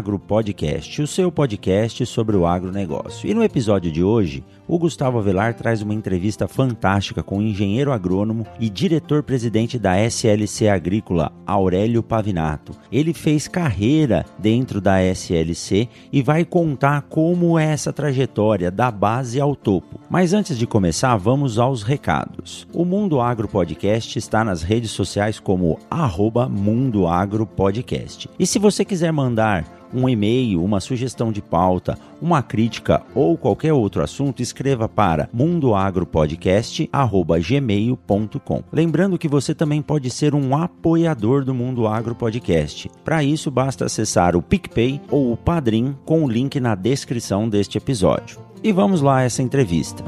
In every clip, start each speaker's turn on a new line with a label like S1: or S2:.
S1: Mundo Agro Podcast, o seu podcast sobre o agronegócio. E no episódio de hoje, o Gustavo Avelar traz uma entrevista fantástica com o engenheiro agrônomo e diretor-presidente da SLC Agrícola, Aurélio Pavinato. Ele fez carreira dentro da SLC e vai contar como é essa trajetória da base ao topo. Mas antes de começar, vamos aos recados. O Mundo Agro Podcast está nas redes sociais como arroba Mundo Agro Podcast. E se você quiser mandar um e-mail, uma sugestão de pauta, uma crítica ou qualquer outro assunto, escreva para mundoagropodcast@gmail.com. Lembrando que você também pode ser um apoiador do Mundo Agro Podcast. Para isso basta acessar o PicPay ou o Padrim com o link na descrição deste episódio. E vamos lá a essa entrevista.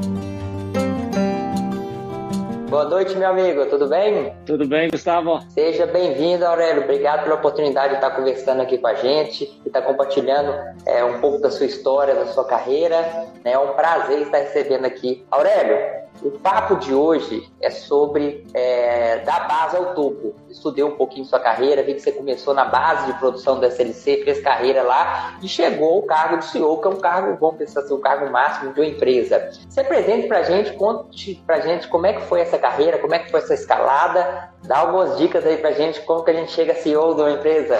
S2: Boa noite, meu amigo, tudo bem?
S3: Tudo bem, Gustavo?
S2: Seja bem-vindo, Aurélio. Obrigado pela oportunidade de estar conversando aqui com a gente e estar compartilhando é, um pouco da sua história, da sua carreira. É um prazer estar recebendo aqui. Aurélio, o papo de hoje é sobre é, da base ao topo. Estudei um pouquinho sua carreira, vi que você começou na base de produção da SLC, fez carreira lá e chegou ao cargo de CEO, que é um cargo, vamos pensar assim, o cargo máximo de uma empresa. Se apresente pra gente, conte pra gente como é que foi essa carreira, como é que foi essa escalada, dá algumas dicas aí pra gente, como que a gente chega CEO de uma empresa.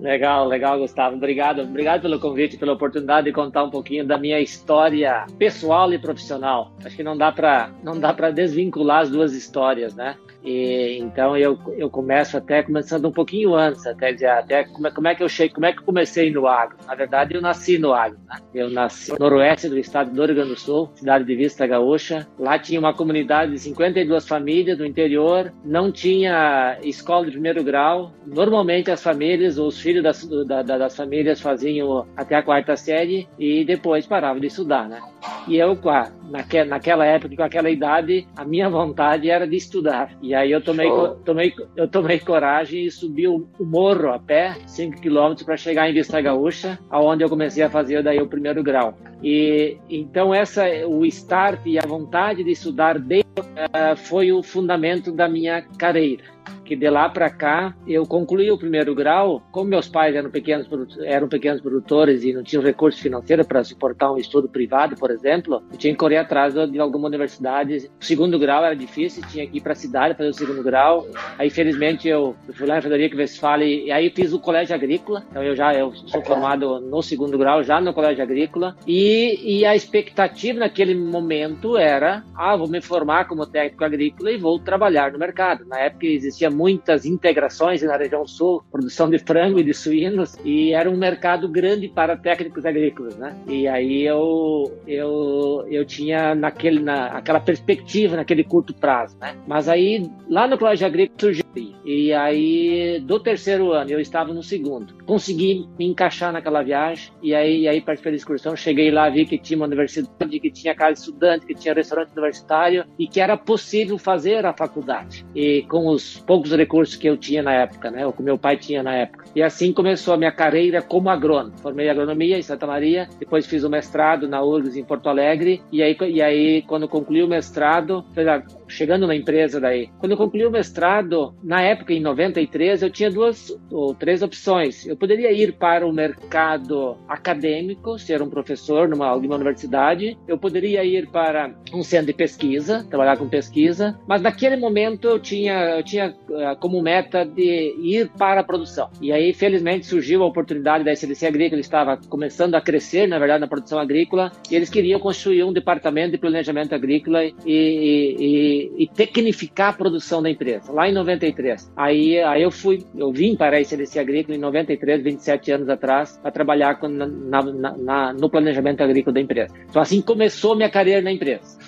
S3: Legal, legal, Gustavo. Obrigado, obrigado pelo convite, pela oportunidade de contar um pouquinho da minha história pessoal e profissional. Acho que não dá para não dá para desvincular as duas histórias, né? E, então eu, eu começo até começando um pouquinho antes, até até como, como é que eu cheguei, como é que eu comecei no agro. Na verdade eu nasci no agro, né? Eu nasci no noroeste do estado do Rio Grande do Sul, cidade de Vista Gaúcha. Lá tinha uma comunidade de 52 famílias do interior, não tinha escola de primeiro grau. Normalmente as famílias, os filhos das, da, das famílias faziam até a quarta série e depois paravam de estudar, né? E eu, naquela, naquela época, com aquela idade, a minha vontade era de estudar. E aí eu tomei, oh. tomei, eu tomei coragem e subi o, o morro a pé, 5 quilômetros, para chegar em Vista Gaúcha, aonde eu comecei a fazer daí o primeiro grau. E então essa, o start e a vontade de estudar desde, uh, foi o fundamento da minha carreira que de lá para cá eu concluí o primeiro grau. Como meus pais eram pequenos, eram pequenos produtores e não tinham recurso financeiro para suportar um estudo privado, por exemplo, eu tinha que correr atrás de alguma universidade. O segundo grau era difícil, tinha que ir para a cidade fazer o segundo grau. Aí, felizmente, eu fui lá em Frederico Westphal e aí fiz o colégio agrícola. Então, eu já eu sou formado no segundo grau, já no colégio agrícola. E, e a expectativa naquele momento era: ah, vou me formar como técnico agrícola e vou trabalhar no mercado. Na época existia muitas integrações na região sul, produção de frango e de suínos, e era um mercado grande para técnicos agrícolas, né? E aí eu eu eu tinha naquele na aquela perspectiva naquele curto prazo, né? Mas aí lá no colégio agrícola surgiu e aí do terceiro ano eu estava no segundo, consegui me encaixar naquela viagem e aí e aí participei da excursão, cheguei lá vi que tinha uma universidade, que tinha casa de estudante, que tinha restaurante universitário e que era possível fazer a faculdade e com os poucos recursos que eu tinha na época, né? Ou que meu pai tinha na época. E assim começou a minha carreira como agrônomo. Formei agronomia em Santa Maria, depois fiz o mestrado na URGS em Porto Alegre, e aí, e aí quando concluí o mestrado, chegando na empresa daí, quando eu concluí o mestrado, na época, em 93, eu tinha duas ou três opções. Eu poderia ir para o mercado acadêmico, ser um professor numa alguma universidade, eu poderia ir para um centro de pesquisa, trabalhar com pesquisa, mas naquele momento eu tinha, eu tinha como meta de ir para a produção. E aí, felizmente, surgiu a oportunidade da SLC Agrícola, estava começando a crescer, na verdade, na produção agrícola, e eles queriam construir um departamento de planejamento agrícola e, e, e, e tecnificar a produção da empresa, lá em 93. Aí, aí eu fui, eu vim para a SLC Agrícola em 93, 27 anos atrás, para trabalhar com, na, na, na, no planejamento agrícola da empresa. Então, assim começou minha carreira na empresa.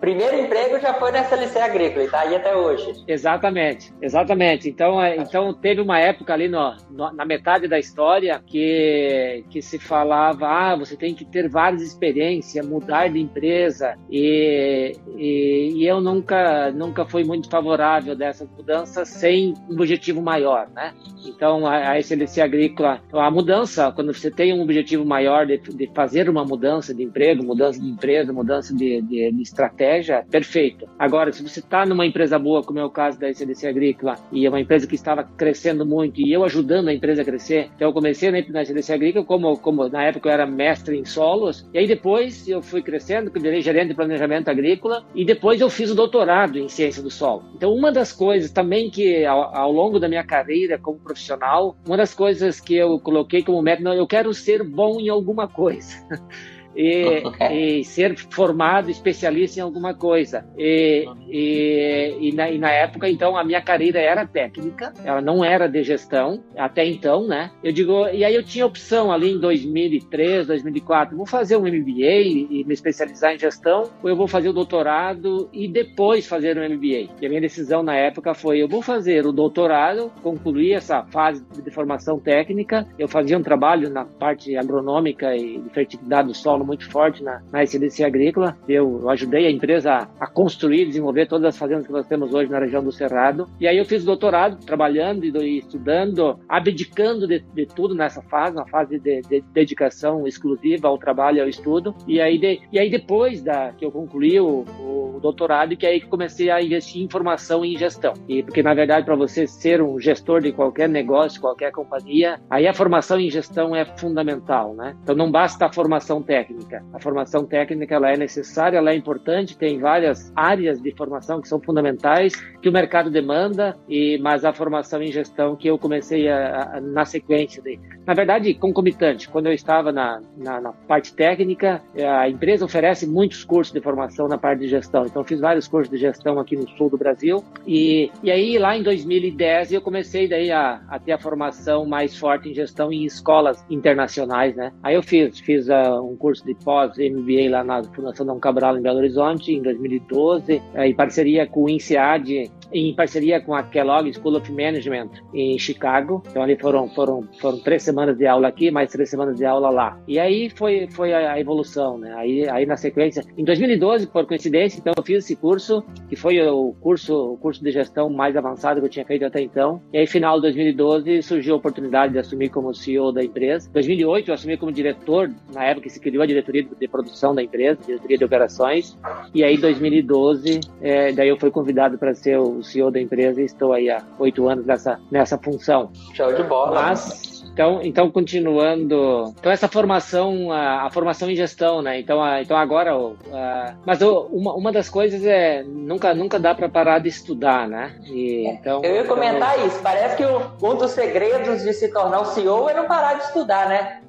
S2: Primeiro emprego já foi na SLC Agrícola e está aí até hoje.
S3: Exatamente, exatamente. Então, é, então teve uma época ali no, no, na metade da história que, que se falava, ah, você tem que ter várias experiências, mudar de empresa e, e, e eu nunca, nunca fui muito favorável dessas mudanças sem um objetivo maior, né? Então, a, a Agrícola, a mudança, quando você tem um objetivo maior de, de fazer uma mudança de emprego, mudança de empresa, mudança de, de, de estratégia, perfeito. Agora, se você está numa empresa boa, como é o caso da SLC Agrícola, e é uma empresa que estava crescendo muito, e eu ajudando a empresa a crescer, então eu comecei na SLC Agrícola, como, como na época eu era mestre em solos, e aí depois eu fui crescendo, virei gerente de planejamento agrícola, e depois eu fiz o doutorado em ciência do solo. Então, uma das coisas também que ao, ao longo da minha carreira como profissional, uma das coisas que eu coloquei como meta, eu quero ser bom em alguma coisa. e, e, ser formado especialista em alguma coisa. E, e, e, na, e, na, época, então, a minha carreira era técnica, ela não era de gestão, até então, né? Eu digo, e aí eu tinha opção ali em 2003, 2004, vou fazer um MBA e me especializar em gestão, ou eu vou fazer o doutorado e depois fazer um MBA. E a minha decisão na época foi, eu vou fazer o doutorado, concluir essa fase de formação técnica, eu fazia um trabalho na parte agronômica e de fertilidade do solo muito forte na, na agrícola. Eu, eu ajudei a empresa a, construir, desenvolver todas as fazendas que nós temos hoje na região do Cerrado. E aí eu fiz doutorado, trabalhando e, estudando, abdicando de, de, tudo nessa fase, uma fase de, de, dedicação exclusiva ao trabalho e ao estudo. E aí, de, e aí depois da, que eu concluí o, o doutorado, que aí comecei a investir em formação e em gestão. E porque, na verdade, para você ser um gestor de qualquer negócio, qualquer companhia, aí a formação em gestão é fundamental, né? Então não basta a formação técnica técnica. A formação técnica ela é necessária, ela é importante, tem várias áreas de formação que são fundamentais, que o mercado demanda, e mas a formação em gestão que eu comecei a, a, na sequência, de, na verdade, concomitante. Quando eu estava na, na, na, parte técnica, a empresa oferece muitos cursos de formação na parte de gestão. Então, fiz vários cursos de gestão aqui no sul do Brasil. E, e aí, lá em 2010, eu comecei daí a, a ter a formação mais forte em gestão em escolas internacionais, né? Aí eu fiz, fiz uh, um curso curso de pós-MBA lá na Fundação Dom Cabral em Belo Horizonte, em 2012, eh, em parceria com o INSEAD em parceria com a Kellogg School of Management em Chicago. Então ali foram foram foram três semanas de aula aqui, mais três semanas de aula lá. E aí foi foi a, evolução, né? Aí aí na sequência, em 2012 por coincidência, então eu fiz esse curso que foi o curso o curso de gestão mais avançado que eu tinha feito até então. E aí final de 2012 surgiu a oportunidade de assumir como CEO da empresa. Em 2008 eu assumi como diretor, na época que se criou a diretoria de produção da empresa, diretoria de operações. E aí em 2012, é, daí eu fui convidado para ser o CEO da empresa e estou aí há oito anos nessa, nessa função.
S2: Show de bola.
S3: Mas, então, então continuando, então essa formação, a, a formação em gestão, né? Então, a, então agora, a, mas uma, uma das coisas é nunca nunca dá para parar de estudar, né?
S2: E, então, Eu ia comentar então... isso. Parece que um dos segredos de se tornar o CEO é não parar de estudar, né?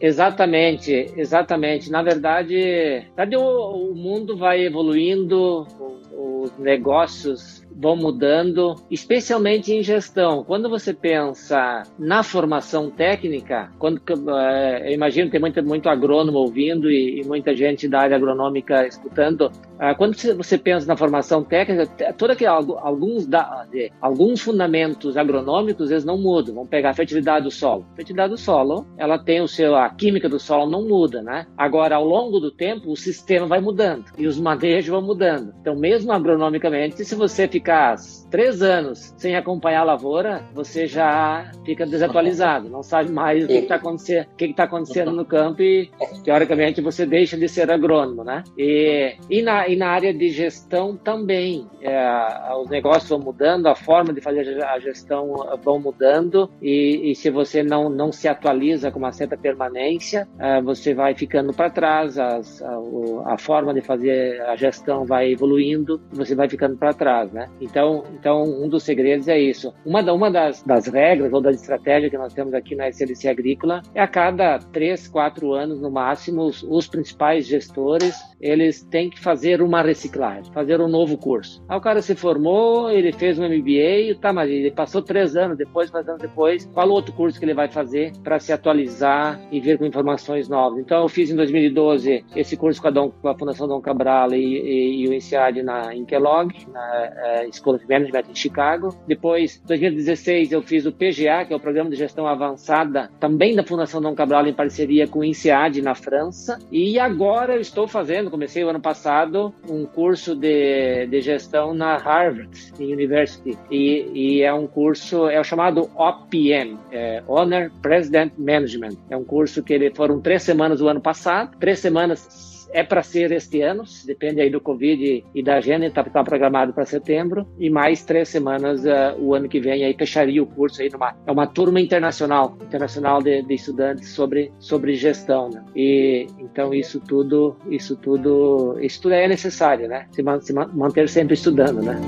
S3: Exatamente, exatamente. Na verdade, na verdade o, o mundo vai evoluindo, os negócios vão mudando, especialmente em gestão. Quando você pensa na formação técnica, quando uh, eu imagino que tem muito, muito agrônomo ouvindo e, e, muita gente da área agronômica escutando, quando você pensa na formação técnica, toda que alguns alguns fundamentos agronômicos eles não mudam. Vamos pegar a fertilidade do solo. A fertilidade do solo, ela tem o seu a química do solo não muda, né? Agora ao longo do tempo o sistema vai mudando e os manejos vão mudando. Então mesmo agronomicamente, se você ficar três anos sem acompanhar a lavoura, você já fica desatualizado, não sabe mais o que está acontecendo, o que está acontecendo no campo e teoricamente você deixa de ser agrônomo, né? E, e, na, e na área de gestão também. É, os negócios vão mudando, a forma de fazer a gestão vão mudando e, e se você não, não se atualiza com uma certa permanência, é, você vai ficando para trás, as, a, a, forma de fazer a gestão vai evoluindo, você vai ficando para trás, né? Então, então, um dos segredos é isso. Uma, uma das, das regras ou das estratégias que nós temos aqui na SLC Agrícola é a cada três, quatro anos no máximo, os, os principais gestores eles têm que fazer uma reciclagem, fazer um novo curso. Aí o cara se formou, ele fez um MBA, tá, mas ele passou três anos depois, quatro anos depois, qual outro curso que ele vai fazer para se atualizar e vir com informações novas? Então eu fiz em 2012 esse curso com a, Dom, com a Fundação Dom Cabral e, e, e o INSEAD na em Kellogg, na é, School of Management em Chicago. Depois, em 2016 eu fiz o PGA, que é o Programa de Gestão Avançada, também da Fundação Dom Cabral em parceria com o INSEAD na França. E agora eu estou fazendo comecei o ano passado um curso de, de gestão na Harvard University e, e é um curso é o chamado OPM, é Honor President Management. É um curso que ele foram três semanas o ano passado, três semanas é para ser este ano, depende aí do Covid e da agenda, está tá programado para setembro, e mais três semanas uh, o ano que vem, aí fecharia o curso aí numa, é uma turma internacional, internacional de, de estudantes sobre, sobre gestão, né? E então isso tudo, isso tudo, isso tudo é necessário, né? Se, se manter sempre estudando, né?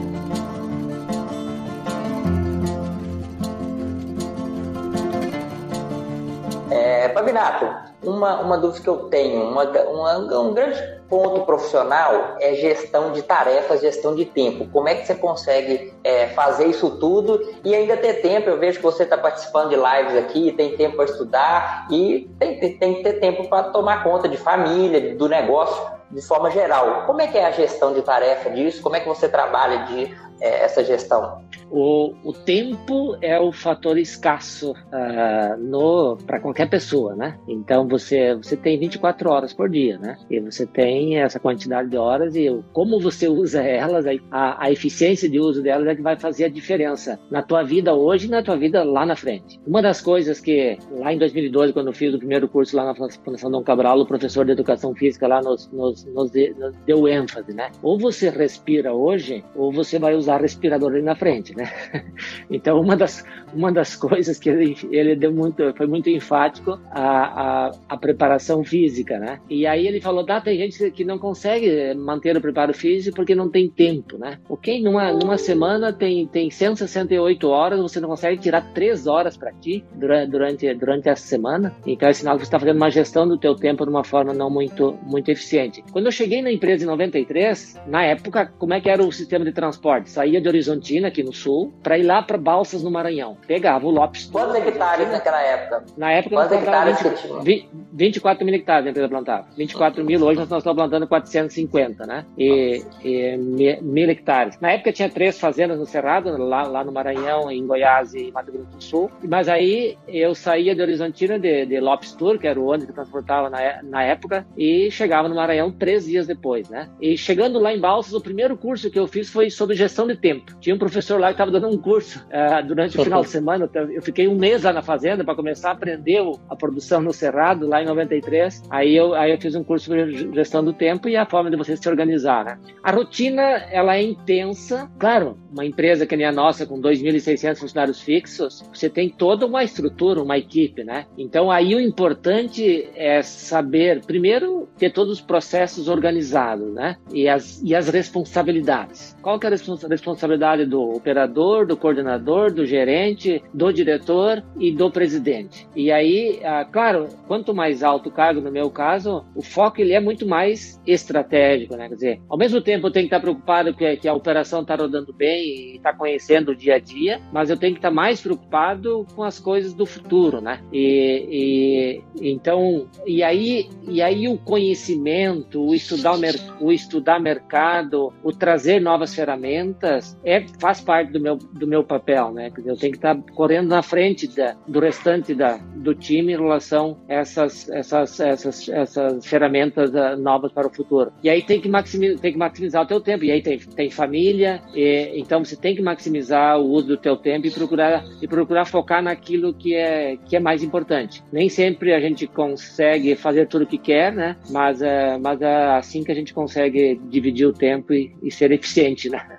S2: É, Pavinato, uma, uma dúvida que eu tenho, uma, uma, um grande ponto profissional é gestão de tarefas, gestão de tempo. Como é que você consegue é, fazer isso tudo e ainda ter tempo? Eu vejo que você está participando de lives aqui, tem tempo para estudar e tem, tem, tem que ter tempo para tomar conta de família, do negócio de forma geral. Como é que é a gestão de tarefa disso? Como é que você trabalha de é, essa gestão?
S3: O, o tempo é o fator escasso uh, para qualquer pessoa, né? Então você você tem 24 horas por dia, né? E você tem essa quantidade de horas e como você usa elas, a, a eficiência de uso delas é que vai fazer a diferença na tua vida hoje e na tua vida lá na frente. Uma das coisas que lá em 2012, quando eu fiz o primeiro curso lá na Fundação Dom Cabral, o professor de educação física lá nos, nos, nos, nos deu ênfase, né? Ou você respira hoje, ou você vai usar respirador ali na frente, né? Então, uma das, uma das coisas que ele, ele deu muito, foi muito enfático a, a, a preparação física, né? E aí ele falou, tá, tem gente que não consegue manter o preparo físico porque não tem tempo, né? Ok, numa, numa semana tem, tem 168 horas, você não consegue tirar 3 horas para ti durante, durante, durante essa semana, então é sinal que você está fazendo uma gestão do teu tempo de uma forma não muito, muito eficiente. Quando eu cheguei na empresa em 93, na época, como é que era o sistema de transporte? Saía de Horizontina, aqui no sul, para ir lá para Balsas, no Maranhão. Pegava o Lopes.
S2: Quantos hectares naquela época?
S3: Na época,
S2: Quantos hectares
S3: 20, 24 mil hectares a empresa plantava. 24 mil, hoje nós estamos plantando 450, né? E, e mil hectares. Na época tinha três fazendas no Cerrado, lá, lá no Maranhão, em Goiás e Mato Grosso do Sul. Mas aí eu saía de Horizontina, de, de Lopes Tour, que era o ônibus que transportava na, na época, e chegava no Maranhão três dias depois, né? E chegando lá em Balsas, o primeiro curso que eu fiz foi sobre gestão de tempo. Tinha um professor lá estava dando um curso uh, durante o final de semana. Eu fiquei um mês lá na fazenda para começar a aprender a produção no Cerrado, lá em 93. Aí eu, aí eu fiz um curso de gestão do tempo e a forma de você se organizar, né? A rotina, ela é intensa. Claro, uma empresa que nem a nossa, com 2.600 funcionários fixos, você tem toda uma estrutura, uma equipe, né? Então, aí o importante é saber, primeiro, ter todos os processos organizados, né? E as, e as responsabilidades. Qual que é a responsabilidade do operador, do coordenador, do gerente, do diretor e do presidente? E aí, ah, claro, quanto mais alto o cargo, no meu caso, o foco ele é muito mais estratégico, né? Quer dizer, ao mesmo tempo eu tenho que estar preocupado que, que a operação está rodando bem e está conhecendo o dia a dia, mas eu tenho que estar mais preocupado com as coisas do futuro, né? E, e então, e aí, e aí o conhecimento, o estudar o, o estudar mercado, o trazer novas ferramentas é faz parte do meu do meu papel, né? Eu tenho que estar correndo na frente da, do restante da, do time em relação a essas essas essas, essas ferramentas uh, novas para o futuro. E aí tem que maximizar, tem que maximizar o teu tempo. E aí tem, tem família, e, então você tem que maximizar o uso do teu tempo e procurar e procurar focar naquilo que é que é mais importante. Nem sempre a gente consegue fazer tudo o que quer, né? mas, é, mas é assim que a gente consegue dividir o tempo e, e ser eficiente, né?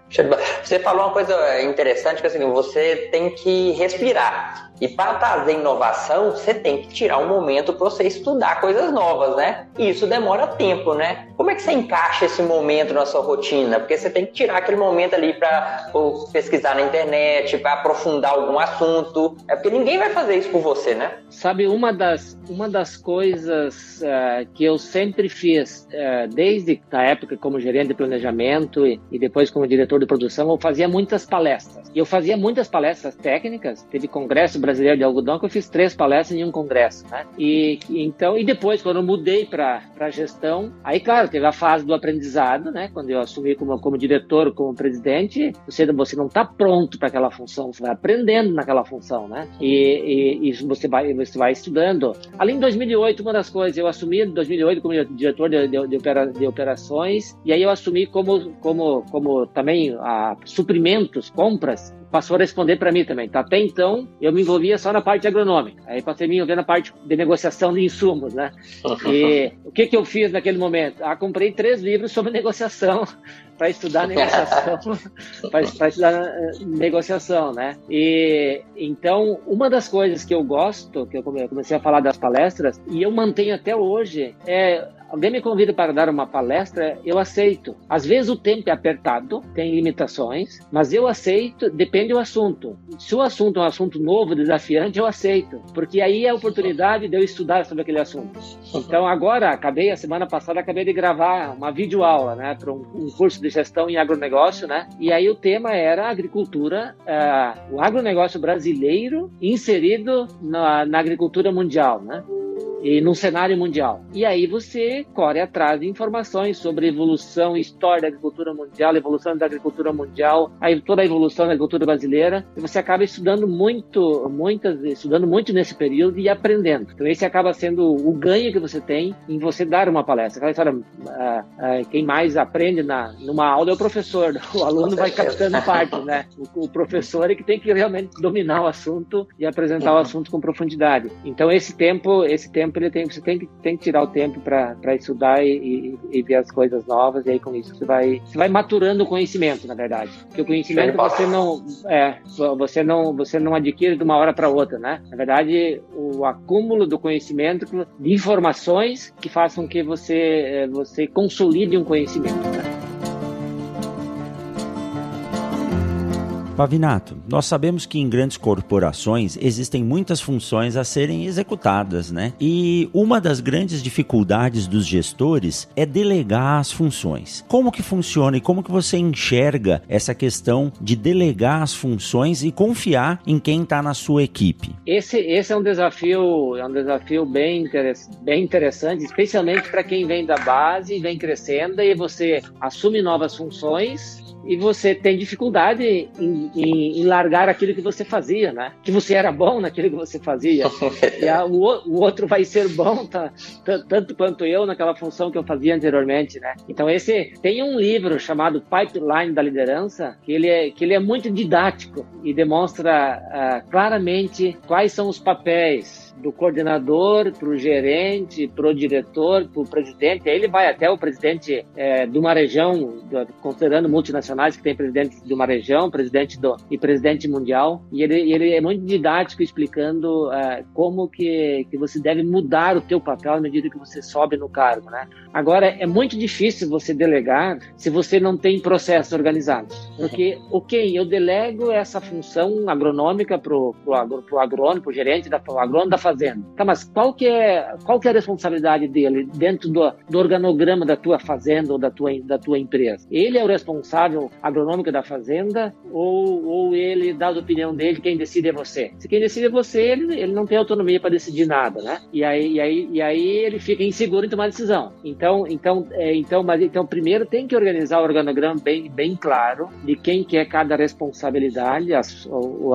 S2: Você falou uma coisa interessante, que assim, você tem que respirar. E para trazer inovação, você tem que tirar um momento para você estudar coisas novas, né? E isso demora tempo, né? Como é que você encaixa esse momento na sua rotina? Porque você tem que tirar aquele momento ali para pesquisar na internet, para aprofundar algum assunto. É porque ninguém vai fazer isso por você, né?
S3: Sabe, uma das, uma das coisas uh, que eu sempre fiz, uh, desde a época como gerente de planejamento e, e depois como diretor de produção, eu fazia muitas palestras. E eu fazia muitas palestras técnicas, teve congresso brasileiro de algodão que eu fiz três palestras em um congresso, né? E então e depois quando eu mudei para para gestão, aí claro teve a fase do aprendizado, né? Quando eu assumi como como diretor, como presidente, você você não está pronto para aquela função, você vai aprendendo naquela função, né? E, e, e, você vai você vai estudando. Ali em 2008 uma das coisas eu assumi em 2008 como diretor de, de, de, opera, de operações e aí eu assumi como como como também a suprimentos, compras passou a responder para mim também. Tá? Até então, eu me envolvia só na parte agronômica. Aí passei a me envolver na parte de negociação de insumos, né? E o que, que eu fiz naquele momento? Ah, comprei três livros sobre negociação para estudar negociação, para estudar eh, negociação, né? E então uma das coisas que eu gosto, que eu comecei a falar das palestras e eu mantenho até hoje é alguém me convida para dar uma palestra, eu aceito. Às vezes o tempo é apertado, tem limitações, mas eu aceito, depende do assunto. Se o assunto é um assunto novo, desafiante, eu aceito, porque aí é a oportunidade de eu estudar sobre aquele assunto. Então agora, acabei, a semana passada, acabei de gravar uma videoaula, né, para um, um, curso de gestão em agronegócio, né, e aí o tema era agricultura, uh, o agronegócio brasileiro inserido na, na agricultura mundial, né e num cenário mundial. E aí você corre atrás de informações sobre evolução, história da agricultura mundial, evolução da agricultura mundial, aí toda a evolução da agricultura brasileira, e você acaba estudando muito, muitas, estudando muito nesse período e aprendendo. Então esse acaba sendo o ganho que você tem em você dar uma palestra. Aquela história, ah, ah, quem mais aprende na, numa aula é o professor, o aluno vai captando parte, né? O, o professor é que tem que realmente dominar o assunto e apresentar o assunto com profundidade. Então esse tempo, esse tempo tempo ele tem, você tem que, tem que tirar o tempo para estudar e, e, e, ver as coisas novas, e aí com isso você vai, você vai maturando o conhecimento, na verdade. Porque o conhecimento você não, é, você não, você não adquire de uma hora para outra, né? Na verdade, o acúmulo do conhecimento, de informações que façam que você, é, você consolide um conhecimento, né?
S1: Pavinato, nós sabemos que em grandes corporações existem muitas funções a serem executadas, né? E uma das grandes dificuldades dos gestores é delegar as funções. Como que funciona e como que você enxerga essa questão de delegar as funções e confiar em quem está na sua equipe?
S3: Esse, esse é um desafio, é um desafio bem, bem interessante, especialmente para quem vem da base vem crescendo e você assume novas funções e você tem dificuldade em, em, em, largar aquilo que você fazia, né? Que você era bom naquilo que você fazia. e a, o, o, outro vai ser bom tá, tanto quanto eu naquela função que eu fazia anteriormente, né? Então esse tem um livro chamado Pipeline da Liderança que ele é que ele é muito didático e demonstra uh, claramente quais são os papéis do coordenador para o gerente, para o diretor, para o presidente. Aí ele vai até o presidente é, de uma região, considerando multinacionais que tem presidente de uma região, presidente do, e presidente mundial. E ele, ele é muito didático explicando é, como que, que você deve mudar o teu papel à medida que você sobe no cargo, né? Agora, é muito difícil você delegar se você não tem processos organizados. Porque, ok, eu delego essa função agronômica para o agrônomo, para o gerente, da, pro agrônomo da fazenda. Tá, mas qual que é, qual que é a responsabilidade dele dentro do, do organograma da tua fazenda ou da tua, da tua empresa? Ele é o responsável agronômico da fazenda ou, ou ele dá a opinião dele, quem decide é você? Se quem decide é você, ele, ele não tem autonomia para decidir nada, né? E aí, e, aí, e aí ele fica inseguro em tomar decisão. Então, então, é, então, mas, então primeiro tem que organizar o organograma bem, bem claro de quem que é cada responsabilidade, as,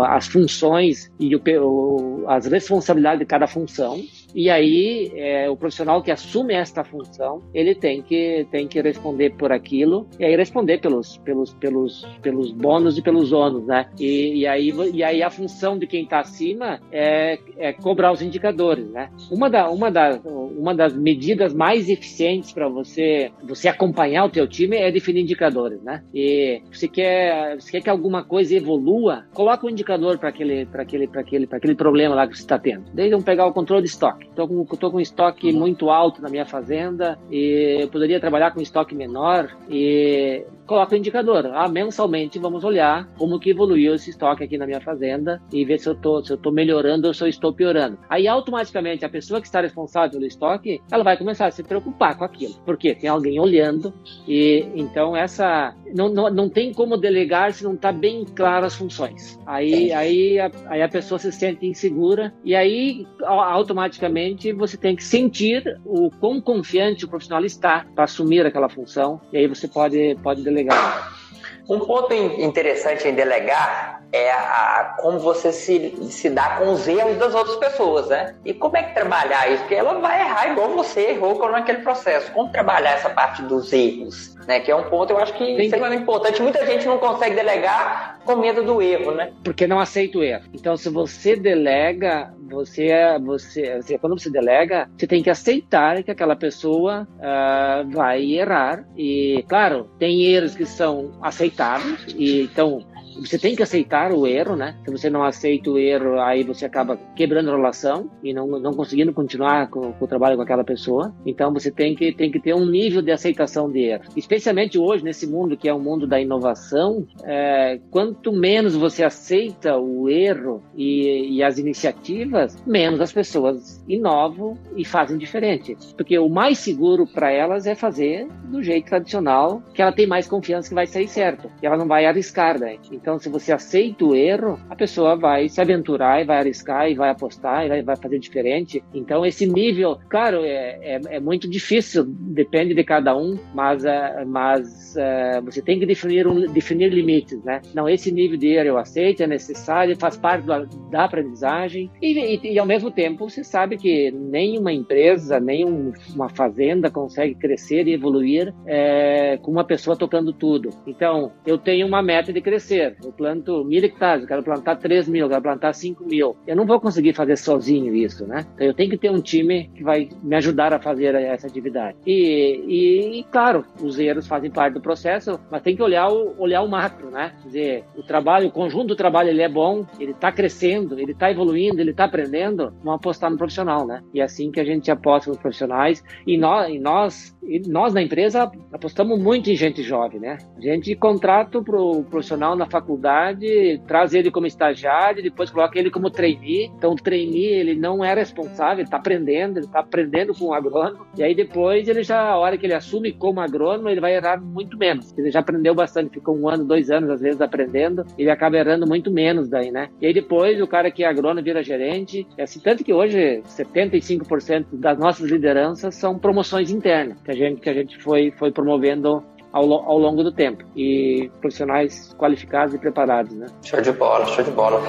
S3: as funções e o, as responsabilidades de cada função E aí, é, o profissional que assume esta função, ele tem que, tem que responder por aquilo, e aí responder pelos, pelos, pelos, pelos bônus e pelos ônus, né? E, e, aí, e aí a função de quem está acima é, é cobrar os indicadores, né? Uma, da, uma, da, uma das medidas mais eficientes para você, você acompanhar o teu time é definir indicadores, né? E você quer, você quer que alguma coisa evolua, coloca um indicador para aquele, aquele, aquele, aquele problema lá que você está tendo. Desde vamos pegar o controle de estoque. Estou com, tô com um estoque muito alto na minha fazenda e eu poderia trabalhar com um estoque menor e coloca o indicador. Ah, mensalmente vamos olhar como que evoluiu esse estoque aqui na minha fazenda e ver se eu estou se eu tô melhorando ou se eu estou piorando. Aí automaticamente a pessoa que está responsável pelo estoque, ela vai começar a se preocupar com aquilo. Porque tem alguém olhando e então essa não, não, não tem como delegar se não está bem claro as funções. Aí, aí, a, aí a pessoa se sente insegura e aí automaticamente você tem que sentir o quão confiante o profissional está para assumir aquela função e aí você pode, pode delegar.
S2: Um ponto interessante em delegar é a, como você se, se dá com os erros das outras pessoas, né? E como é que trabalhar isso? Porque ela vai errar igual você errou naquele processo. Como trabalhar essa parte dos erros? Né? Que é um ponto, eu acho que Tem... é importante. Muita gente não consegue delegar com medo do erro, né?
S3: Porque não aceita o erro. Então, se você delega, você, é, você, você quando você delega, você tem que aceitar que aquela pessoa uh, vai errar. E, claro, tem erros que são aceitáveis, e então você tem que aceitar o erro, né? Se você não aceita o erro, aí você acaba quebrando a relação e não, não conseguindo continuar com, com o trabalho com aquela pessoa. Então você tem que, tem que ter um nível de aceitação de erro. Especialmente hoje, nesse mundo que é o mundo da inovação, é, quanto menos você aceita o erro e, e as iniciativas, menos as pessoas inovam e fazem diferente. Porque o mais seguro para elas é fazer do jeito tradicional, que ela tem mais confiança que vai sair certo, e ela não vai arriscar, né? Então, se você aceita o erro, a pessoa vai se aventurar e vai arriscar e vai apostar e vai, vai fazer diferente. Então, esse nível, claro, é, é, é, muito difícil, depende de cada um, mas, uh, mas uh, você tem que definir, um, definir limites, né? Não, esse nível de erro eu aceito, é necessário, faz parte da, da aprendizagem e, e, e, ao mesmo tempo, você sabe que nenhuma empresa, nem uma fazenda consegue crescer e evoluir é, com uma pessoa tocando tudo. Então, eu tenho uma meta de crescer eu planto mil hectares, eu quero plantar 3 mil, eu quero plantar 5 mil. Eu não vou conseguir fazer sozinho isso, né? Então eu tenho que ter um time que vai me ajudar a fazer essa atividade. E, e, e claro, os erros fazem parte do processo, mas tem que olhar o, olhar o macro, né? Quer dizer, o trabalho, o conjunto do trabalho ele é bom, ele está crescendo, ele está evoluindo, ele está aprendendo, vamos apostar no profissional, né? E é assim que a gente aposta nos profissionais. E e nós, e nós na empresa apostamos muito em gente jovem, né? A gente contrata o profissional na faculdade traz ele como estagiário, depois coloca ele como trainee. Então, o trainee, ele não é responsável, ele está aprendendo, ele está aprendendo com o agrônomo. E aí, depois, ele já, a hora que ele assume como agrônomo, ele vai errar muito menos. Ele já aprendeu bastante, ficou um ano, dois anos, às vezes, aprendendo. Ele acaba errando muito menos daí, né? E aí, depois, o cara que é agrônomo vira gerente. É assim, tanto que hoje, 75% das nossas lideranças são promoções internas, que a gente, que a gente foi, foi promovendo ao, ao longo do tempo. E profissionais qualificados e preparados, né?
S2: Show de bola, show de bola.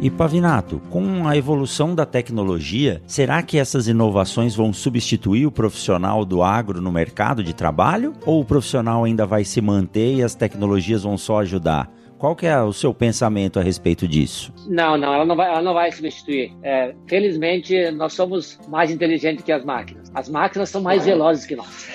S1: E Pavinato, com a evolução da tecnologia, será que essas inovações vão substituir o profissional do agro no mercado de trabalho? Ou o profissional ainda vai se manter e as tecnologias vão só ajudar? Qual que é o seu pensamento a respeito disso?
S3: Não, não, ela não vai, ela não vai substituir. É, felizmente, nós somos mais inteligentes que as máquinas. As máquinas são mais velozes que nós.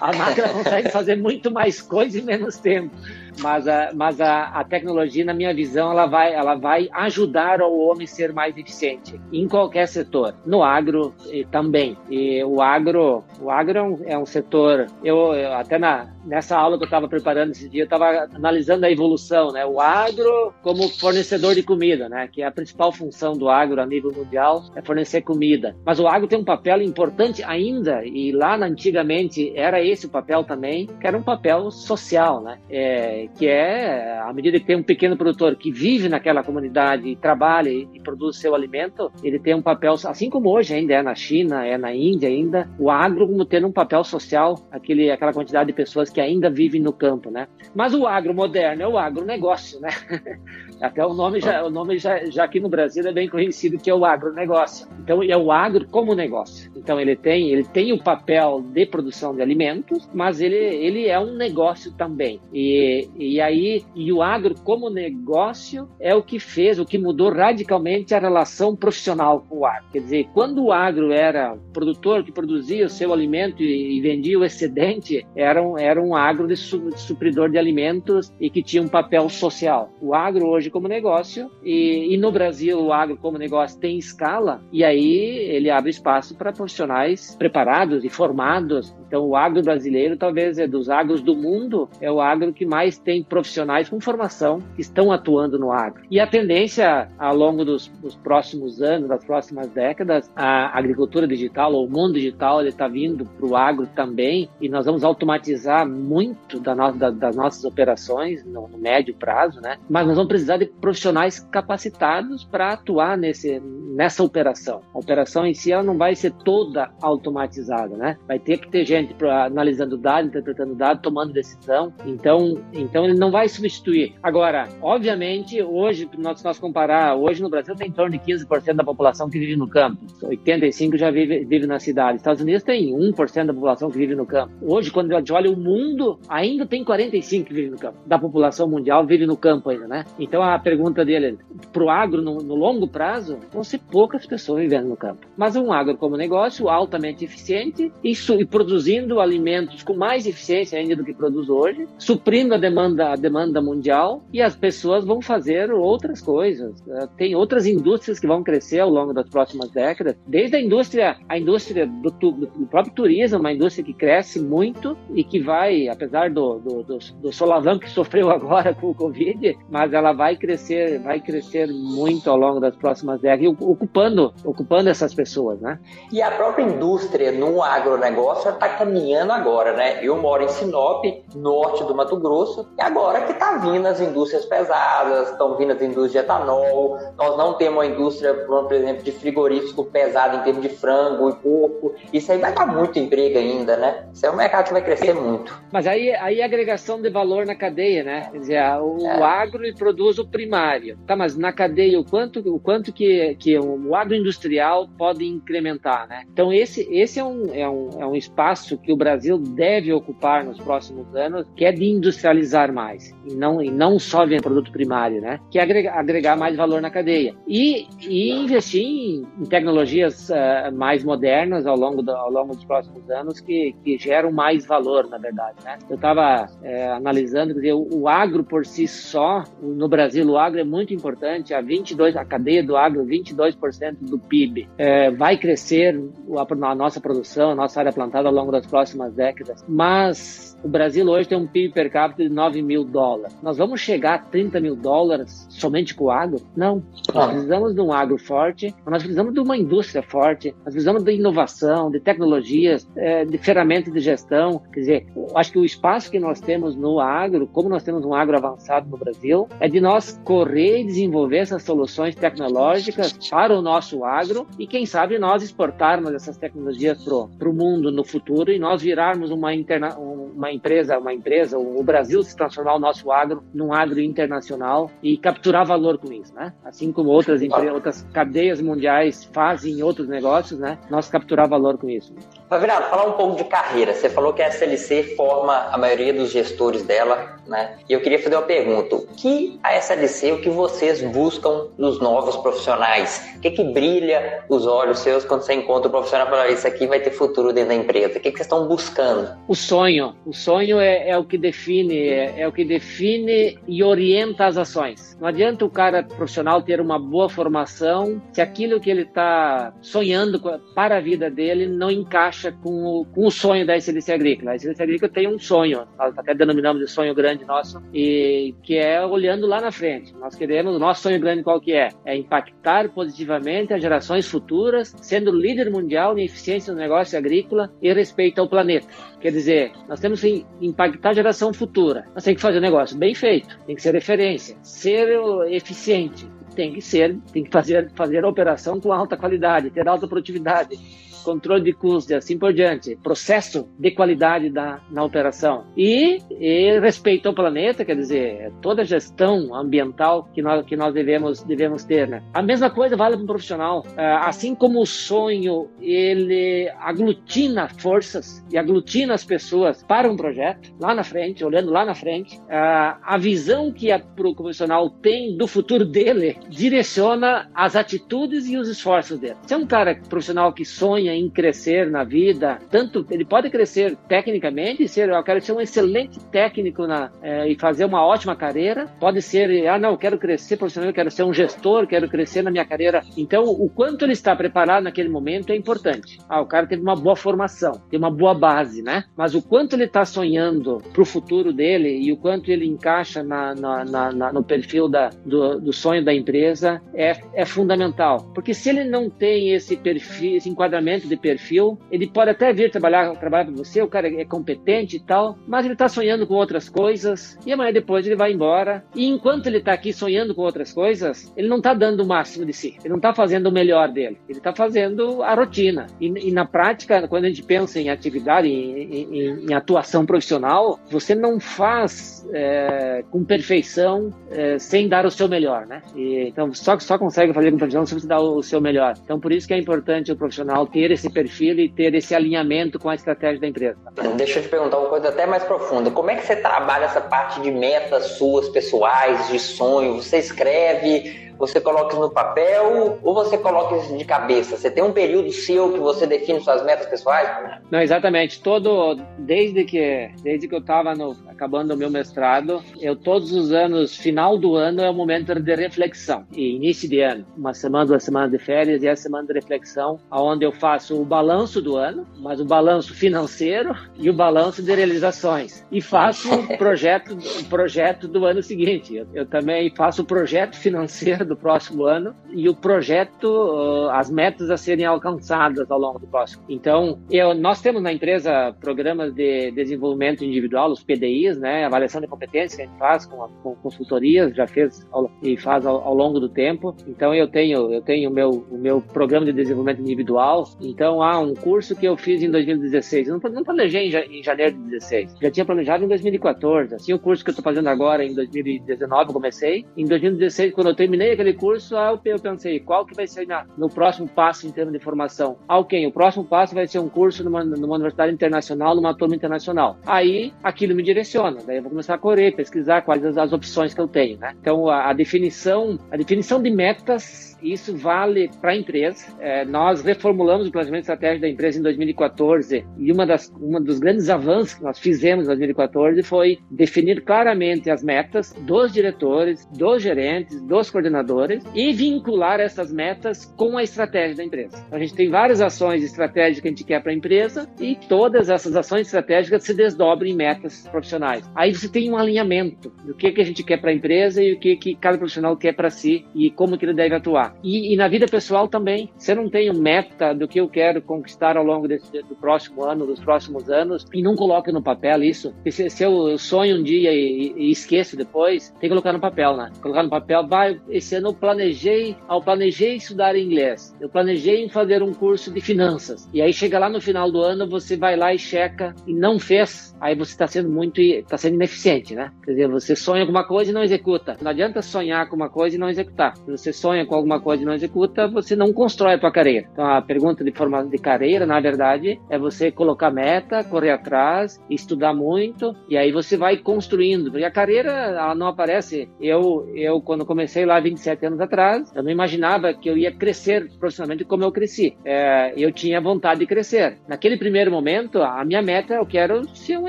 S3: A máquina consegue fazer muito mais coisa em menos tempo mas a, mas a, a tecnologia, na minha visão, ela vai, ela vai ajudar o homem a ser mais eficiente em qualquer setor, no agro também. E o agro, o agro é um, é um setor. Eu, eu, até na nessa aula que eu estava preparando esse dia, eu estava analisando a evolução, né? O agro como fornecedor de comida, né? Que é a principal função do agro a nível mundial é fornecer comida. Mas o agro tem um papel importante ainda e lá na antiga antigamente era esse o papel também, que era um papel social, né? É, que é, à medida que tem um pequeno produtor que vive naquela comunidade, trabalha e produz seu alimento, ele tem um papel, assim como hoje ainda é na China, é na Índia ainda, o agro como tendo um papel social, aquele, aquela quantidade de pessoas que ainda vivem no campo, né? Mas o agro moderno é o agronegócio, né? Até o nome já, o nome já, já aqui no Brasil é bem conhecido que é o agronegócio. Então é o agro como negócio. Então ele tem, ele tem o papel de produção de alimentos, mas ele, ele é um negócio também. E, e aí e o agro como negócio é o que fez, o que mudou radicalmente a relação profissional com o agro. Quer dizer, quando o agro era produtor que produzia o seu alimento e, e vendia o excedente, era um, era um agro de, su, de supridor de alimentos e que tinha um papel social. O agro hoje como negócio e, e no Brasil o agro como negócio tem escala e aí ele abre espaço para profissionais preparados e formados. Então o agro brasileiro talvez é dos agros do mundo é o agro que mais tem profissionais com formação que estão atuando no agro. E a tendência ao longo dos, dos próximos anos, das próximas décadas, a agricultura digital ou o mundo digital ele está vindo para o agro também e nós vamos automatizar muito da no, da, das nossas operações no, no médio prazo, né? Mas nós vamos precisar de profissionais capacitados para atuar nesse, nessa operação. A operação em si ela não vai ser toda automatizada, né? Vai ter que ter gente pra, analisando dados, interpretando dados, tomando decisão. Então, então ele não vai substituir. Agora, obviamente, hoje, se nós comparar, hoje no Brasil tem em torno de 15% da população que vive no campo. 85% já vive, vive na cidade. Estados Unidos tem 1% da população que vive no campo. Hoje, quando a gente olha o mundo, ainda tem 45% que vive no campo. Da população mundial vive no campo ainda, né? Então a pergunta dele, pro agro no, no longo prazo, vão ser poucas pessoas vivendo no campo. Mas um agro como negócio altamente eficiente e, e produzindo alimentos com mais eficiência ainda do que produz hoje, suprindo a demanda, a demanda mundial e as pessoas vão fazer outras coisas. Eh, tem outras indústrias que vão crescer ao longo das próximas décadas, desde a indústria, a indústria do, do, do próprio turismo, uma indústria que cresce muito e que vai, apesar do, do, do, do solavanco que sofreu agora com o Covid, mas ela vai crescer, vai crescer muito ao longo das próximas décadas, ocupando, ocupando essas pessoas, né?
S2: E a própria indústria no agronegócio está caminhando agora, né? Eu moro em Sinop, norte do Mato Grosso, e agora que está vindo as indústrias pesadas, estão vindo as indústrias de etanol, nós não temos uma indústria, por exemplo, de frigorífico pesado em termos de frango e porco, isso aí vai dar muito emprego ainda, né? Isso é um mercado que vai crescer muito.
S3: Mas aí, aí é agregação de valor na cadeia, né? Quer dizer, o, é. o agro produz o primário, tá? Mas na cadeia, o quanto, o quanto que, que o agroindustrial pode incrementar, né? Então esse, esse é, um, é, um, é um espaço que o Brasil deve ocupar nos próximos anos, que é de industrializar mais e não, e não só vender produto primário, né? Que é agregar, agregar mais valor na cadeia e, e investir em, em tecnologias uh, mais modernas ao longo, do, ao longo dos próximos anos que, que geram mais valor, na verdade, né? Eu estava é, analisando, quer dizer, o, o agro por si só, no Brasil o agro é muito importante, a 22, a cadeia do agro, 22% do PIB, é, vai crescer a, a nossa produção, a nossa área plantada ao longo das próximas décadas, mas o Brasil hoje tem um PIB per capita de 9 mil dólares. Nós vamos chegar a 30 mil dólares somente com o agro? Não. Nós ah. precisamos de um agro forte, nós precisamos de uma indústria forte, nós precisamos de inovação, de tecnologias, é, de ferramentas de gestão. Quer dizer, acho que o espaço que nós temos no agro, como nós temos um agro avançado no Brasil, é de nós correr e desenvolver essas soluções tecnológicas para o nosso agro e, quem sabe, nós exportarmos essas tecnologias para o mundo no futuro e nós virarmos uma, interna uma empresa, uma empresa, o Brasil se transformar o nosso agro num agro internacional e capturar valor com isso, né? Assim como outras outras cadeias mundiais fazem outros negócios, né? Nós capturar valor com isso.
S2: Favirado, falar um pouco de carreira. Você falou que a SLC forma a maioria dos gestores dela, né? E eu queria fazer uma pergunta. O que a SLC, o que vocês buscam nos novos profissionais? O que que brilha os olhos seus quando você encontra o profissional e fala, isso aqui vai ter futuro dentro da empresa? O que, que vocês estão buscando?
S3: O sonho. O sonho é, é o que define, é, é, o que define e orienta as ações. Não adianta o cara profissional ter uma boa formação se aquilo que ele está sonhando para a vida dele não encaixa encaixa com com o sonho da excelência agrícola. A excelência agrícola tem um sonho, nós até denominamos de sonho grande nosso, e que é olhando lá na frente. Nós queremos, o nosso sonho grande qual que é? É impactar positivamente as gerações futuras, sendo líder mundial em eficiência do negócio agrícola e respeito ao planeta. Quer dizer, nós temos que impactar a geração futura. Nós temos que fazer o negócio bem feito, tem que ser referência, ser eficiente, tem que ser, tem que fazer, fazer a operação com alta qualidade, ter alta produtividade controle de custos e assim por diante, processo de qualidade da, na operação e, e respeito ao planeta, quer dizer, toda a gestão ambiental que nós, que nós devemos, devemos ter. Né? A mesma coisa vale para um profissional. Ah, assim como o sonho, ele aglutina forças e aglutina as pessoas para um projeto, lá na frente, olhando lá na frente, ah, a visão que o profissional tem do futuro dele direciona as atitudes e os esforços dele. Se é um cara profissional que sonha em crescer na vida, tanto ele pode crescer tecnicamente, ser, eu quero ser um excelente técnico na, é, e fazer uma ótima carreira, pode ser, ah, não, eu quero crescer profissionalmente, quero ser um gestor, quero crescer na minha carreira. Então, o quanto ele está preparado naquele momento é importante. Ah, o cara teve uma boa formação, tem uma boa base, né? Mas o quanto ele está sonhando para o futuro dele e o quanto ele encaixa na, na, na, no perfil da, do, do sonho da empresa é, é fundamental. Porque se ele não tem esse perfil, esse enquadramento de perfil. Ele pode até vir trabalhar, trabalhar para você, o cara é competente e tal, mas ele está sonhando com outras coisas e amanhã depois ele vai embora. E enquanto ele está aqui sonhando com outras coisas, ele não está dando o máximo de si, ele não está fazendo o melhor dele, ele está fazendo a rotina. E, e, na prática, quando a gente pensa em atividade, em, em, em atuação profissional, você não faz é, com perfeição é, sem dar o seu melhor, né? E, então, só, só consegue fazer com perfeição se você dá o, o seu melhor. Então, por isso que é importante o profissional ter esse perfil e ter esse alinhamento com a estratégia da empresa.
S2: Deixa eu te perguntar uma coisa até mais profunda. Como é que você trabalha essa parte de metas suas pessoais, de sonho? Você escreve você coloca isso no papel ou você coloca isso de cabeça? Você tem um período seu que você define suas metas pessoais?
S3: Não, exatamente. Todo, desde que, desde que eu estava acabando o meu mestrado, eu todos os anos, final do ano é o momento de reflexão e início de ano, uma semana, duas semanas de férias e a semana de reflexão, aonde eu faço o balanço do ano, mas o balanço financeiro e o balanço de realizações e faço o projeto, o projeto do ano seguinte. Eu, eu também faço o projeto financeiro do próximo ano e o projeto, uh, as metas a serem alcançadas ao longo do próximo. Então, eu, nós temos na empresa programas de desenvolvimento individual, os PDIs, né, avaliação de competência que a gente faz com, com consultorias, já fez ao, e faz ao, ao, longo do tempo. Então, eu tenho eu tenho o meu, o meu programa de desenvolvimento individual. Então, há um curso que eu fiz em 2016. Eu não, não planejei em, em janeiro de 2016. Já tinha planejado em 2014. Assim, o curso que eu estou fazendo agora em 2019 eu comecei. Em 2016, quando eu terminei aquele curso, eu pensei, qual que vai ser no próximo passo em termos de formação? Ah, ok, o próximo passo vai ser um curso numa, numa universidade internacional, numa turma internacional. Aí, aquilo me direciona, daí eu vou começar a correr, pesquisar quais as, as opções que eu tenho, né? Então, a, a definição, a definição de metas isso vale para a empresa. É, nós reformulamos o planejamento estratégico da empresa em 2014 e uma das uma dos grandes avanços que nós fizemos em 2014 foi definir claramente as metas dos diretores, dos gerentes, dos coordenadores e vincular essas metas com a estratégia da empresa. Então, a gente tem várias ações estratégicas que a gente quer para a empresa e todas essas ações estratégicas se desdobram em metas profissionais. Aí você tem um alinhamento do que, que a gente quer para a empresa e o que, que cada profissional quer para si e como que ele deve atuar. E, e, na vida pessoal também. Se eu não tenho meta do que eu quero conquistar ao longo desse, do próximo ano, dos próximos anos, e não coloco no papel isso, se, se eu sonho um dia e, e, esqueço depois, tem que colocar no papel, né? Colocar no papel, vai, esse ano eu planejei, ao planejei estudar inglês, eu planejei fazer um curso de finanças, e aí chega lá no final do ano, você vai lá e checa e não fez, aí você está sendo muito, está sendo ineficiente, né? Quer dizer, você sonha com uma coisa e não executa. Não adianta sonhar com uma coisa e não executar. Você sonha com alguma coisa e não executa, você não constrói a tua carreira. Então a pergunta de forma de carreira, na verdade, é você colocar meta, correr atrás, estudar muito e aí você vai construindo. Porque a carreira ela não aparece. Eu eu quando comecei lá 25 sete anos atrás, eu não imaginava que eu ia crescer profissionalmente como eu cresci. É, eu tinha vontade de crescer. Naquele primeiro momento, a minha meta, eu quero ser um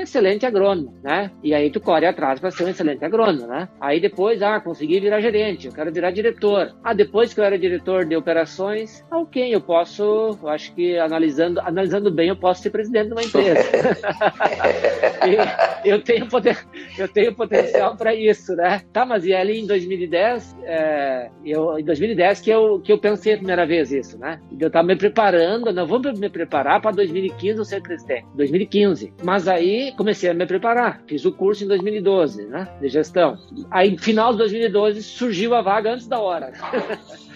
S3: excelente agrônomo, né? E aí tu corre atrás para ser um excelente agrônomo, né? Aí depois, ah, consegui virar gerente, eu quero virar diretor. Ah, depois que eu era diretor de operações, ok, eu posso, eu acho que analisando, analisando bem, eu posso ser presidente de uma empresa. eu tenho poder, eu tenho potencial para isso, né? Tá, mas e ali em 2010, é, eu, em 2010 que eu, que eu pensei a primeira vez isso, né? Eu estava me preparando, não vou me preparar para 2015 eu ser presidente. 2015. Mas aí comecei a me preparar. Fiz o curso em 2012, né? De gestão. Aí, final de 2012, surgiu a vaga antes da hora.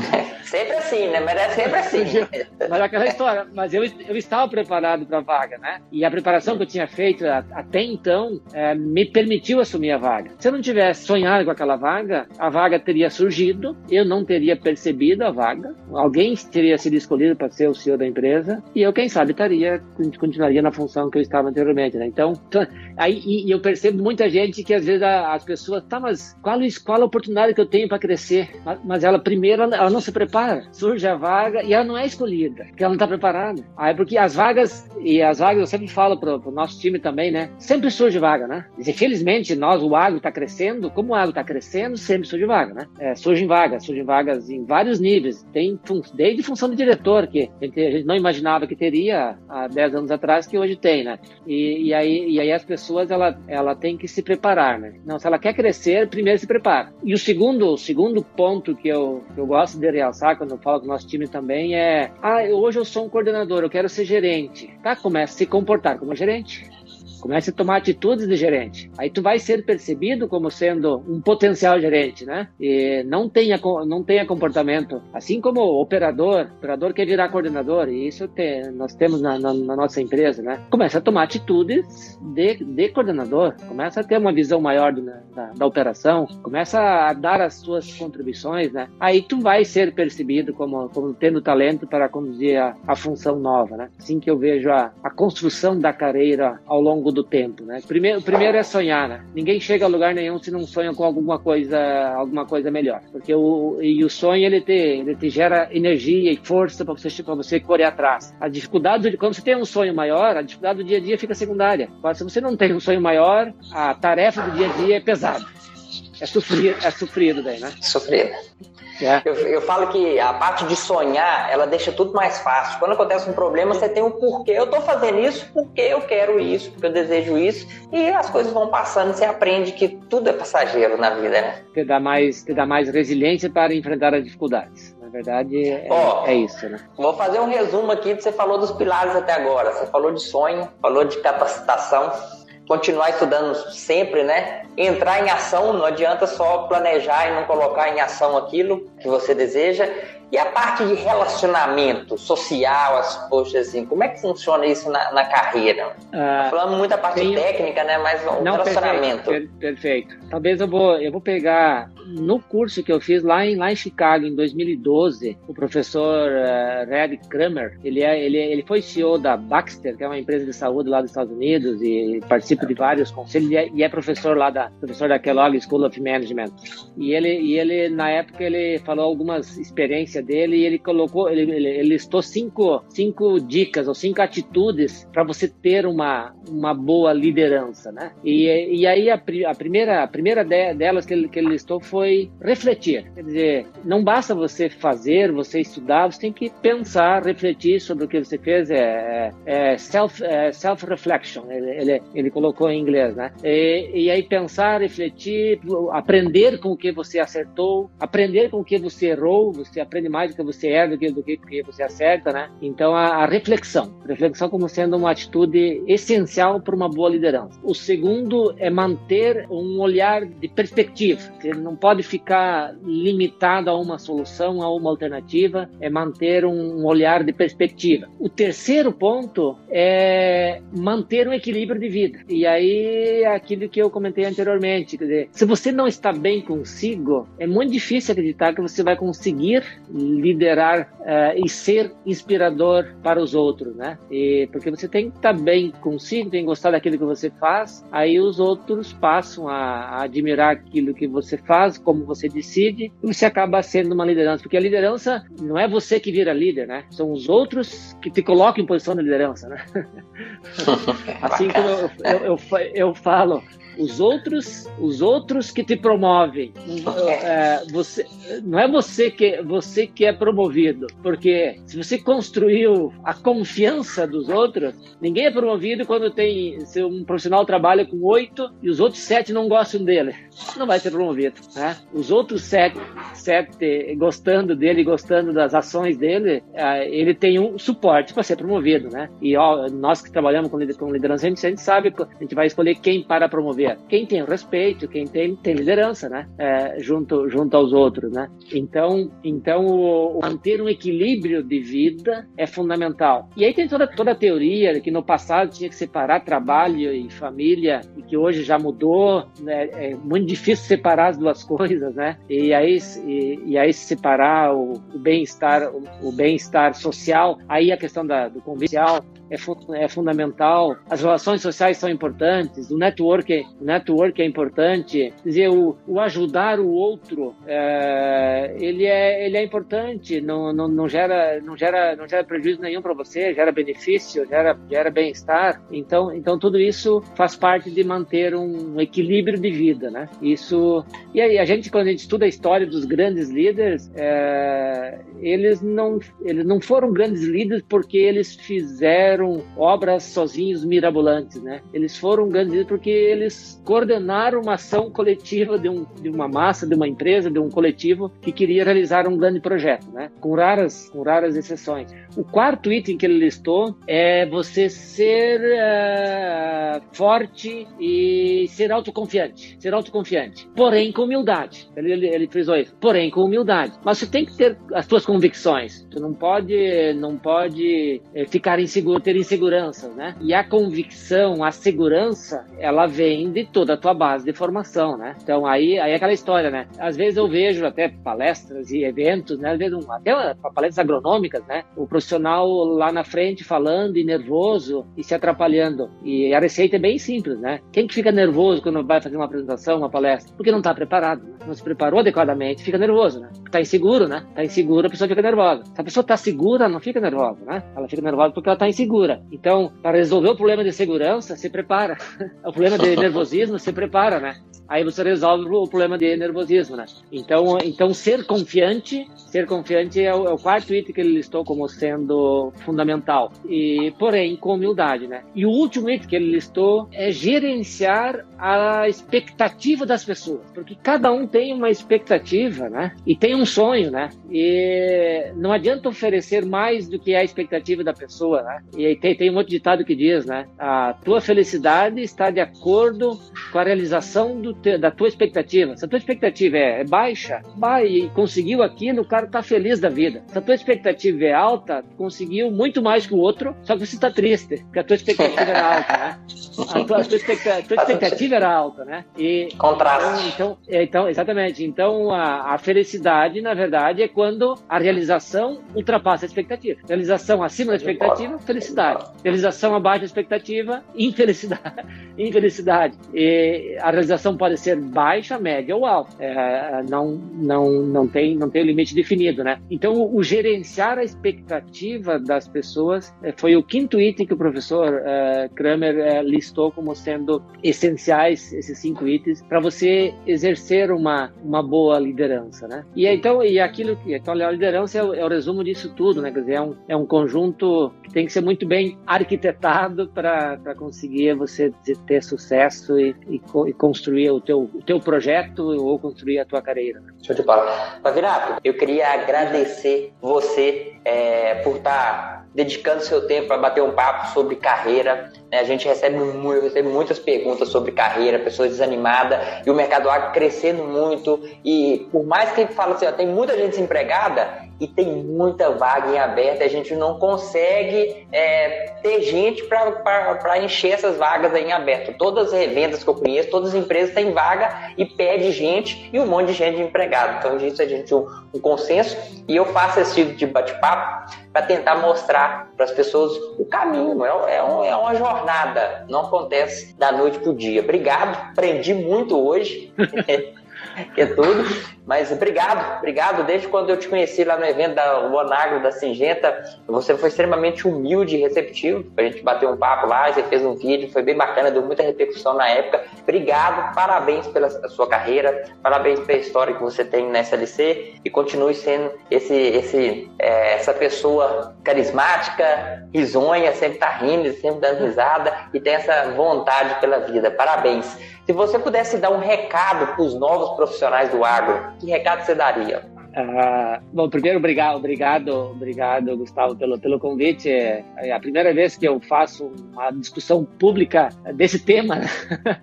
S2: sempre assim, né? Mas é sempre assim.
S3: mas aquela história. Mas eu, eu estava preparado para a vaga, né? E a preparação que eu tinha feito até então é, me permitiu assumir a vaga. Se eu não tivesse sonhado com aquela vaga, a vaga teria surgido, eu não teria percebido a vaga, alguém teria sido escolhido para ser o CEO da empresa e eu, quem sabe, estaria continuaria na função que eu estava anteriormente, né? Então, aí e, eu percebo muita gente que às vezes as pessoas, tá, mas qual, qual a oportunidade que eu tenho para crescer? Mas, mas ela primeiro ela não se prepara. Surge a vaga e ela não é escolhida, porque ela não está preparada. Aí porque as vagas, e as vagas eu sempre falo para o nosso time também, né? Sempre surge vaga, né? E felizmente nós, o agro está crescendo, como o agro está crescendo, sempre surge vaga, né? É, surgem vagas, surgem vagas em vários níveis. Tem desde função de diretor, que a gente, a gente não imaginava que teria há 10 anos atrás, que hoje tem, né? E, e, aí, e aí as pessoas, ela, ela tem que se preparar, né? Não, se ela quer crescer, primeiro se prepara. E o segundo, o segundo ponto que eu, que eu gosto de realçar quando eu falo do nosso time também é: ah, hoje eu sou um coordenador, eu quero ser gerente. Tá, começa a se comportar como gerente. Comece a tomar atitudes de gerente. Aí tu vai ser percebido como sendo um potencial gerente, né? E não tenha, não tenha comportamento. Assim como operador, operador quer virar coordenador, e isso nós temos na, na, na, nossa empresa, né? Começa a tomar atitudes de, de coordenador, começa a ter uma visão maior do, da, da, operação, começa a dar as suas contribuições, né? Aí tu vai ser percebido como, como tendo talento para conduzir a, a função nova, né? Assim que eu vejo a, a construção da carreira ao longo do tempo, né? Primeiro, primeiro é sonhar, né? Ninguém chega a lugar nenhum se não sonha com alguma coisa, alguma coisa melhor. Porque o, e o sonho, ele te, ele te gera energia e força para você, para você correr atrás. A dificuldade, quando você tem um sonho maior, a dificuldade do dia a dia fica secundária. Mas se você não tem um sonho maior, a tarefa do dia a dia é pesada. É sofrido, é sofrido daí, né?
S2: Sofrido. É. Eu, eu, falo que a parte de sonhar, ela deixa tudo mais fácil. Quando acontece um problema, você tem um porquê. Eu estou fazendo isso porque eu quero isso, porque eu desejo isso. E as coisas vão passando e você aprende que tudo é passageiro na vida, né?
S3: Te dá mais, te dá mais resiliência para enfrentar as dificuldades. Na verdade, é, oh, é isso, né?
S2: Vou fazer um resumo aqui que você falou dos pilares até agora. Você falou de sonho, falou de capacitação continuar estudando sempre, né? Entrar em ação, não adianta só planejar e não colocar em ação aquilo que você deseja. E a parte de relacionamento social, as poxas assim, como é que funciona isso na, na carreira? Ah, Falando muito da parte tem... técnica, né? Mas o não, relacionamento.
S3: Perfeito, perfeito. Talvez eu vou, eu vou pegar no curso que eu fiz lá em, lá em Chicago em 2012, o professor uh, Red Kramer, ele, é, ele, ele foi CEO da Baxter, que é uma empresa de saúde lá dos Estados Unidos e participa de vários conselhos e é, e é professor lá da professor da Kellogg School of Management. E ele, e ele na época ele falou algumas experiências dele e ele colocou, ele, ele, ele listou cinco, cinco dicas ou cinco atitudes para você ter uma, uma boa liderança, né? E, e aí a, a primeira, a primeira delas que ele, que ele listou foi refletir. Quer dizer, não basta você fazer, você estudar, você tem que pensar, refletir sobre o que você fez, é, é, é self, é self-reflection, ele, ele, ele, colocou em inglês, né? E, e aí pensar, refletir, aprender com o que você acertou, aprender com o que você errou, você aprende mais do que você é do que do que, você acerta, né? Então a, a reflexão, reflexão como sendo uma atitude essencial para uma boa liderança. O segundo é manter um olhar de perspectiva. Você não pode ficar limitado a uma solução, a uma alternativa. É manter um olhar de perspectiva. O terceiro ponto é manter um equilíbrio de vida. E aí aquilo que eu comentei anteriormente, quer dizer, se você não está bem consigo, é muito difícil acreditar que você vai conseguir liderar uh, e ser inspirador para os outros, né? E, porque você tem que estar bem consigo, tem que gostar daquilo que você faz, aí os outros passam a, a admirar aquilo que você faz, como você decide, e você acaba sendo uma liderança. Porque a liderança não é você que vira líder, né? São os outros que te colocam em posição de liderança, né? assim como eu, eu, eu, eu falo, os outros, os outros que te promovem. É, você, não é você que você que é promovido, porque se você construiu a confiança dos outros, ninguém é promovido quando tem se um profissional trabalha com oito e os outros sete não gostam dele, não vai ser promovido. Né? Os outros sete, sete gostando dele, gostando das ações dele, é, ele tem um suporte para ser promovido, né? E ó, nós que trabalhamos com liderança, a gente, sabe a gente vai escolher quem para promover quem tem respeito, quem tem, tem liderança, né? É, junto, junto aos outros, né? Então, então o, manter um equilíbrio de vida é fundamental. E aí tem toda, toda a teoria que no passado tinha que separar trabalho e família e que hoje já mudou, né? É muito difícil separar as duas coisas, né? E aí, e, e aí separar o, o bem-estar, o, o bem-estar social, aí a questão da, do convivial é, é fundamental, as relações sociais são importantes, o network, o network é importante, quer dizer, o, o ajudar o outro, é, ele, é, ele é importante, não, não, não, gera, não, gera, não gera prejuízo nenhum para você, gera benefício, gera, gera bem-estar, então, então tudo isso faz parte de manter um equilíbrio de vida, né? Isso, e aí a gente, quando a gente estuda a história dos grandes líderes, é, eles, não, eles não foram grandes líderes porque eles fizeram obras sozinhos mirabolantes, né? Eles foram grandes porque eles coordenaram uma ação coletiva de, um, de uma massa, de uma empresa, de um coletivo que queria realizar um grande projeto, né? Com raras, com raras exceções. O quarto item que ele listou é você ser uh, forte e ser autoconfiante, ser autoconfiante, porém com humildade. Ele, ele, ele frisou isso, porém com humildade. Mas você tem que ter as suas convicções. Você não pode, não pode é, ficar inseguro, ter inseguranças, né? E a convicção, a segurança, ela vem de toda a tua base de formação, né? Então aí, aí é aquela história, né? Às vezes eu vejo até palestras e eventos, né? Às vezes um, até palestras agronômicas, né? O profissional lá na frente falando e nervoso e se atrapalhando. E a receita é bem simples, né? Quem que fica nervoso quando vai fazer uma apresentação, uma palestra? Porque não está preparado, né? não se preparou adequadamente, fica nervoso, né? Está inseguro, né? Está inseguro, a pessoa fica nervosa. Se a pessoa está segura, não fica nervosa, né? Ela fica nervosa porque ela está insegura segura. Então, para resolver o problema de segurança, se prepara. o problema de nervosismo, se prepara, né? Aí você resolve o problema de nervosismo, né? Então, então ser confiante, ser confiante é o, é o quarto item que ele listou como sendo fundamental. E, porém, com humildade, né? E o último item que ele listou é gerenciar a expectativa das pessoas, porque cada um tem uma expectativa, né? E tem um sonho, né? E não adianta oferecer mais do que é a expectativa da pessoa, né? E tem, tem um outro ditado que diz, né? A tua felicidade está de acordo com a realização do te, da tua expectativa. Se a tua expectativa é, é baixa, vai e conseguiu aquilo, o cara tá feliz da vida. Se a tua expectativa é alta, conseguiu muito mais que o outro, só que você está triste, porque a tua expectativa era alta, né? A tua, a tua, expectativa, a tua expectativa era alta, né?
S2: E, Contraste.
S3: Então, então, então, exatamente. Então, a, a felicidade, na verdade, é quando a realização ultrapassa a expectativa. Realização acima da expectativa, felicidade. Realização abaixo da expectativa, infelicidade. infelicidade. E a realização pode ser baixa, média ou alta. É, não, não, não, tem, não tem limite definido, né? Então, o, o gerenciar a expectativa das pessoas é, foi o quinto item que o professor uh, Kramer uh, listou como sendo essenciais, esses cinco itens, para você exercer uma, uma boa liderança, né? E então, e aquilo que então, a liderança é o, é o resumo disso tudo, né? Quer dizer, é um, é um conjunto que tem que ser muito bem arquitetado para conseguir você ter sucesso e, e, e construir o teu, o teu projeto ou construir a tua carreira.
S2: Show de bola. Pavinato, eu queria agradecer você é, por estar tá dedicando seu tempo para bater um papo sobre carreira. Né? A gente recebe, recebe muitas perguntas sobre carreira, pessoas desanimadas e o mercado agro crescendo muito. E por mais que ele fale assim, ó, tem muita gente desempregada, e tem muita vaga em aberto. A gente não consegue é, ter gente para encher essas vagas em aberto. Todas as revendas que eu conheço, todas as empresas têm vaga e pede gente e um monte de gente empregado. Então, disso a gente um, um consenso e eu faço esse tipo de bate-papo para tentar mostrar para as pessoas o caminho. É, é, um, é, uma jornada, não acontece da noite para o dia. Obrigado, aprendi muito hoje. que é tudo. Mas obrigado, obrigado. Desde quando eu te conheci lá no evento da Bonagro, da Singenta, você foi extremamente humilde e receptivo. A gente bateu um papo lá, você fez um vídeo, foi bem bacana, deu muita repercussão na época. Obrigado, parabéns pela sua carreira, parabéns pela história que você tem na SLC e continue sendo esse, esse, é, essa pessoa carismática, risonha, sempre tá rindo, sempre dando risada e tem essa vontade pela vida. Parabéns. Se você pudesse dar um recado para os novos profissionais do agro, que recado você daria?
S3: Uh, bom, primeiro, obrigado, obrigado, obrigado, Gustavo, pelo, pelo convite. É, é a primeira vez que eu faço uma discussão pública desse tema né?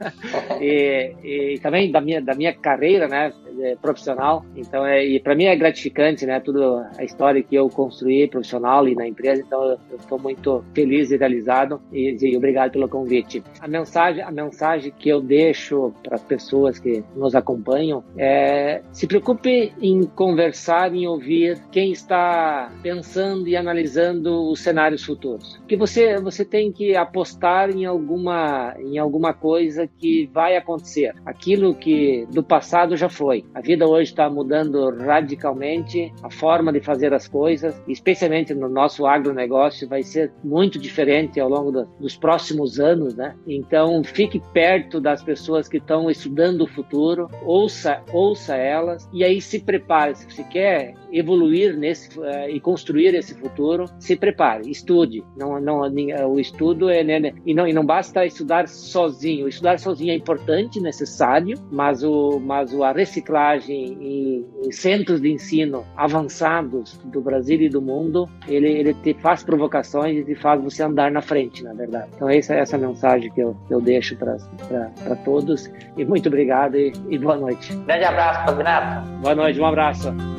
S3: e, e, também da minha, da minha carreira, né, profissional. Então, é, e para mim é gratificante, né, tudo a história que eu construí profissional e na empresa. Então, eu estou muito feliz e realizado e, e obrigado pelo convite. A mensagem, a mensagem que eu deixo para as pessoas que nos acompanham é se preocupe em conversar conversar e ouvir quem está pensando e analisando os cenários futuros. Porque você você tem que apostar em alguma em alguma coisa que vai acontecer. Aquilo que do passado já foi. A vida hoje está mudando radicalmente a forma de fazer as coisas, especialmente no nosso agronegócio, vai ser muito diferente ao longo do, dos próximos anos, né? Então fique perto das pessoas que estão estudando o futuro, ouça ouça elas e aí se prepare se quer evoluir nesse uh, e construir esse futuro, se prepare, estude. Não, não, o estudo é né, né, e não e não basta estudar sozinho. Estudar sozinho é importante, necessário, mas o mas a reciclagem em, em centros de ensino avançados do Brasil e do mundo, ele ele te faz provocações e faz você andar na frente, na verdade. Então essa é essa mensagem que eu, eu deixo para todos e muito obrigado e, e boa noite.
S2: Grande abraço, Pavinato.
S3: Boa noite, um abraço.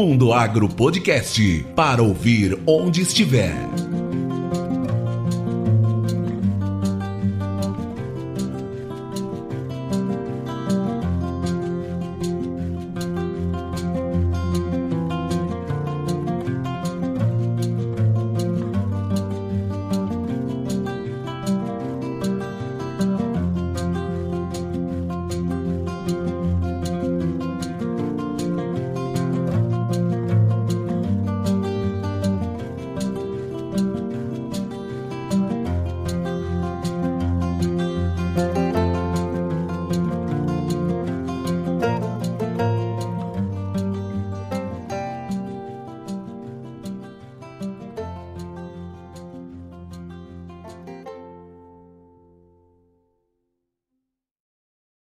S4: Mundo Agro Podcast para ouvir onde estiver.